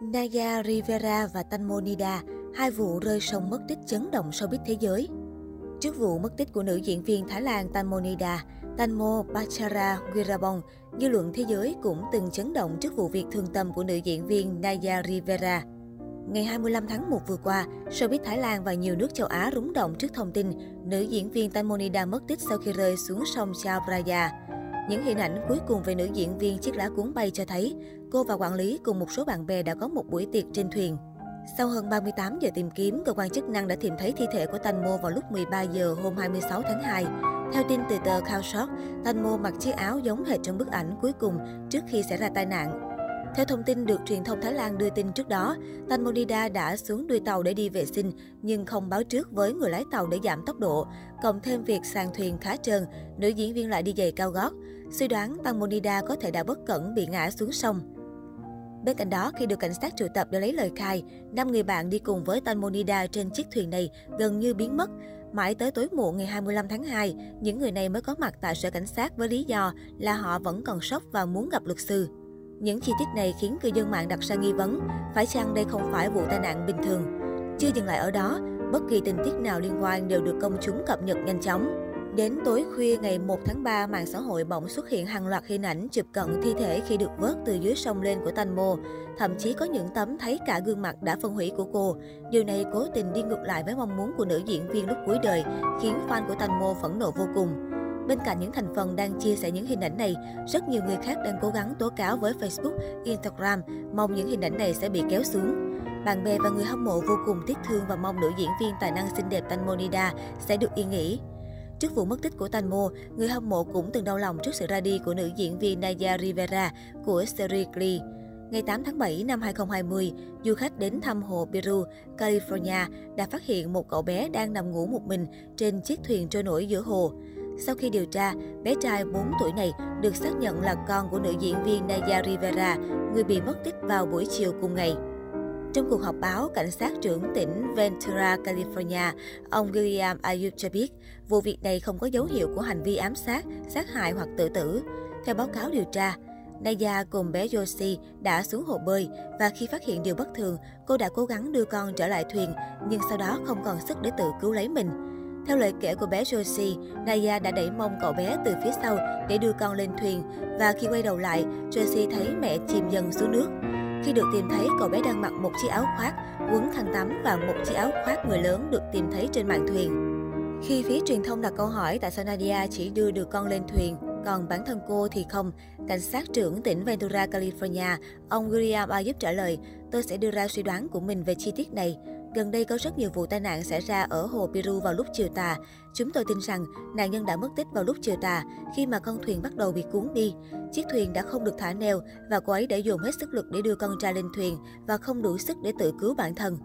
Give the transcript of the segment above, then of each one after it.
Naya Rivera và Tanmonida, hai vụ rơi sông mất tích chấn động showbiz thế giới. Trước vụ mất tích của nữ diễn viên Thái Lan Tanmonida, Tanmo Bachara Wirabong, dư luận thế giới cũng từng chấn động trước vụ việc thương tâm của nữ diễn viên Naya Rivera. Ngày 25 tháng 1 vừa qua, showbiz Thái Lan và nhiều nước châu Á rúng động trước thông tin nữ diễn viên Tanmonida mất tích sau khi rơi xuống sông Chao Phraya. Những hình ảnh cuối cùng về nữ diễn viên chiếc lá cuốn bay cho thấy cô và quản lý cùng một số bạn bè đã có một buổi tiệc trên thuyền. Sau hơn 38 giờ tìm kiếm, cơ quan chức năng đã tìm thấy thi thể của Tanmo vào lúc 13 giờ hôm 26 tháng 2. Theo tin từ tờ Khao Tanmo mặc chiếc áo giống hệt trong bức ảnh cuối cùng trước khi xảy ra tai nạn. Theo thông tin được truyền thông Thái Lan đưa tin trước đó, Tanmonida đã xuống đuôi tàu để đi vệ sinh nhưng không báo trước với người lái tàu để giảm tốc độ. Cộng thêm việc sàn thuyền khá trơn, nữ diễn viên lại đi giày cao gót. Suy đoán Tanmonida có thể đã bất cẩn bị ngã xuống sông. Bên cạnh đó, khi được cảnh sát triệu tập để lấy lời khai, năm người bạn đi cùng với Tanmonida trên chiếc thuyền này gần như biến mất. Mãi tới tối muộn ngày 25 tháng 2, những người này mới có mặt tại sở cảnh sát với lý do là họ vẫn còn sốc và muốn gặp luật sư. Những chi tiết này khiến cư dân mạng đặt ra nghi vấn, phải chăng đây không phải vụ tai nạn bình thường? Chưa dừng lại ở đó, bất kỳ tình tiết nào liên quan đều được công chúng cập nhật nhanh chóng. Đến tối khuya ngày 1 tháng 3, mạng xã hội bỗng xuất hiện hàng loạt hình ảnh chụp cận thi thể khi được vớt từ dưới sông lên của Tanmo. Thậm chí có những tấm thấy cả gương mặt đã phân hủy của cô. Điều này cố tình đi ngược lại với mong muốn của nữ diễn viên lúc cuối đời, khiến fan của Tanmo phẫn nộ vô cùng. Bên cạnh những thành phần đang chia sẻ những hình ảnh này, rất nhiều người khác đang cố gắng tố cáo với Facebook, Instagram, mong những hình ảnh này sẽ bị kéo xuống. Bạn bè và người hâm mộ vô cùng tiếc thương và mong nữ diễn viên tài năng xinh đẹp Tanmonida sẽ được yên nghỉ. Trước vụ mất tích của Tanmo, người hâm mộ cũng từng đau lòng trước sự ra đi của nữ diễn viên Naya Rivera của series Glee. Ngày 8 tháng 7 năm 2020, du khách đến thăm hồ Peru, California đã phát hiện một cậu bé đang nằm ngủ một mình trên chiếc thuyền trôi nổi giữa hồ. Sau khi điều tra, bé trai 4 tuổi này được xác nhận là con của nữ diễn viên Naya Rivera, người bị mất tích vào buổi chiều cùng ngày. Trong cuộc họp báo, cảnh sát trưởng tỉnh Ventura, California, ông William Ayub cho biết, vụ việc này không có dấu hiệu của hành vi ám sát, sát hại hoặc tự tử. Theo báo cáo điều tra, Naya cùng bé Yoshi đã xuống hồ bơi và khi phát hiện điều bất thường, cô đã cố gắng đưa con trở lại thuyền, nhưng sau đó không còn sức để tự cứu lấy mình. Theo lời kể của bé Josie, Naya đã đẩy mông cậu bé từ phía sau để đưa con lên thuyền và khi quay đầu lại, Josie thấy mẹ chìm dần xuống nước. Khi được tìm thấy, cậu bé đang mặc một chiếc áo khoác, quấn khăn tắm và một chiếc áo khoác người lớn được tìm thấy trên mạn thuyền. Khi phía truyền thông đặt câu hỏi tại sao Nadia chỉ đưa được con lên thuyền, còn bản thân cô thì không, cảnh sát trưởng tỉnh Ventura, California, ông William Ayub trả lời, tôi sẽ đưa ra suy đoán của mình về chi tiết này. Gần đây có rất nhiều vụ tai nạn xảy ra ở hồ Peru vào lúc chiều tà. Chúng tôi tin rằng nạn nhân đã mất tích vào lúc chiều tà khi mà con thuyền bắt đầu bị cuốn đi. Chiếc thuyền đã không được thả neo và cô ấy đã dùng hết sức lực để đưa con trai lên thuyền và không đủ sức để tự cứu bản thân.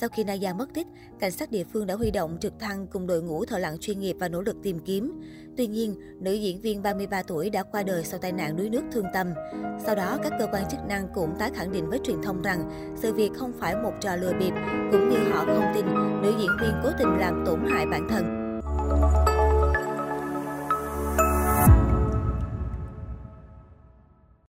Sau khi Naya mất tích, cảnh sát địa phương đã huy động trực thăng cùng đội ngũ thợ lặn chuyên nghiệp và nỗ lực tìm kiếm. Tuy nhiên, nữ diễn viên 33 tuổi đã qua đời sau tai nạn đuối nước thương tâm. Sau đó, các cơ quan chức năng cũng tái khẳng định với truyền thông rằng sự việc không phải một trò lừa bịp, cũng như họ không tin nữ diễn viên cố tình làm tổn hại bản thân.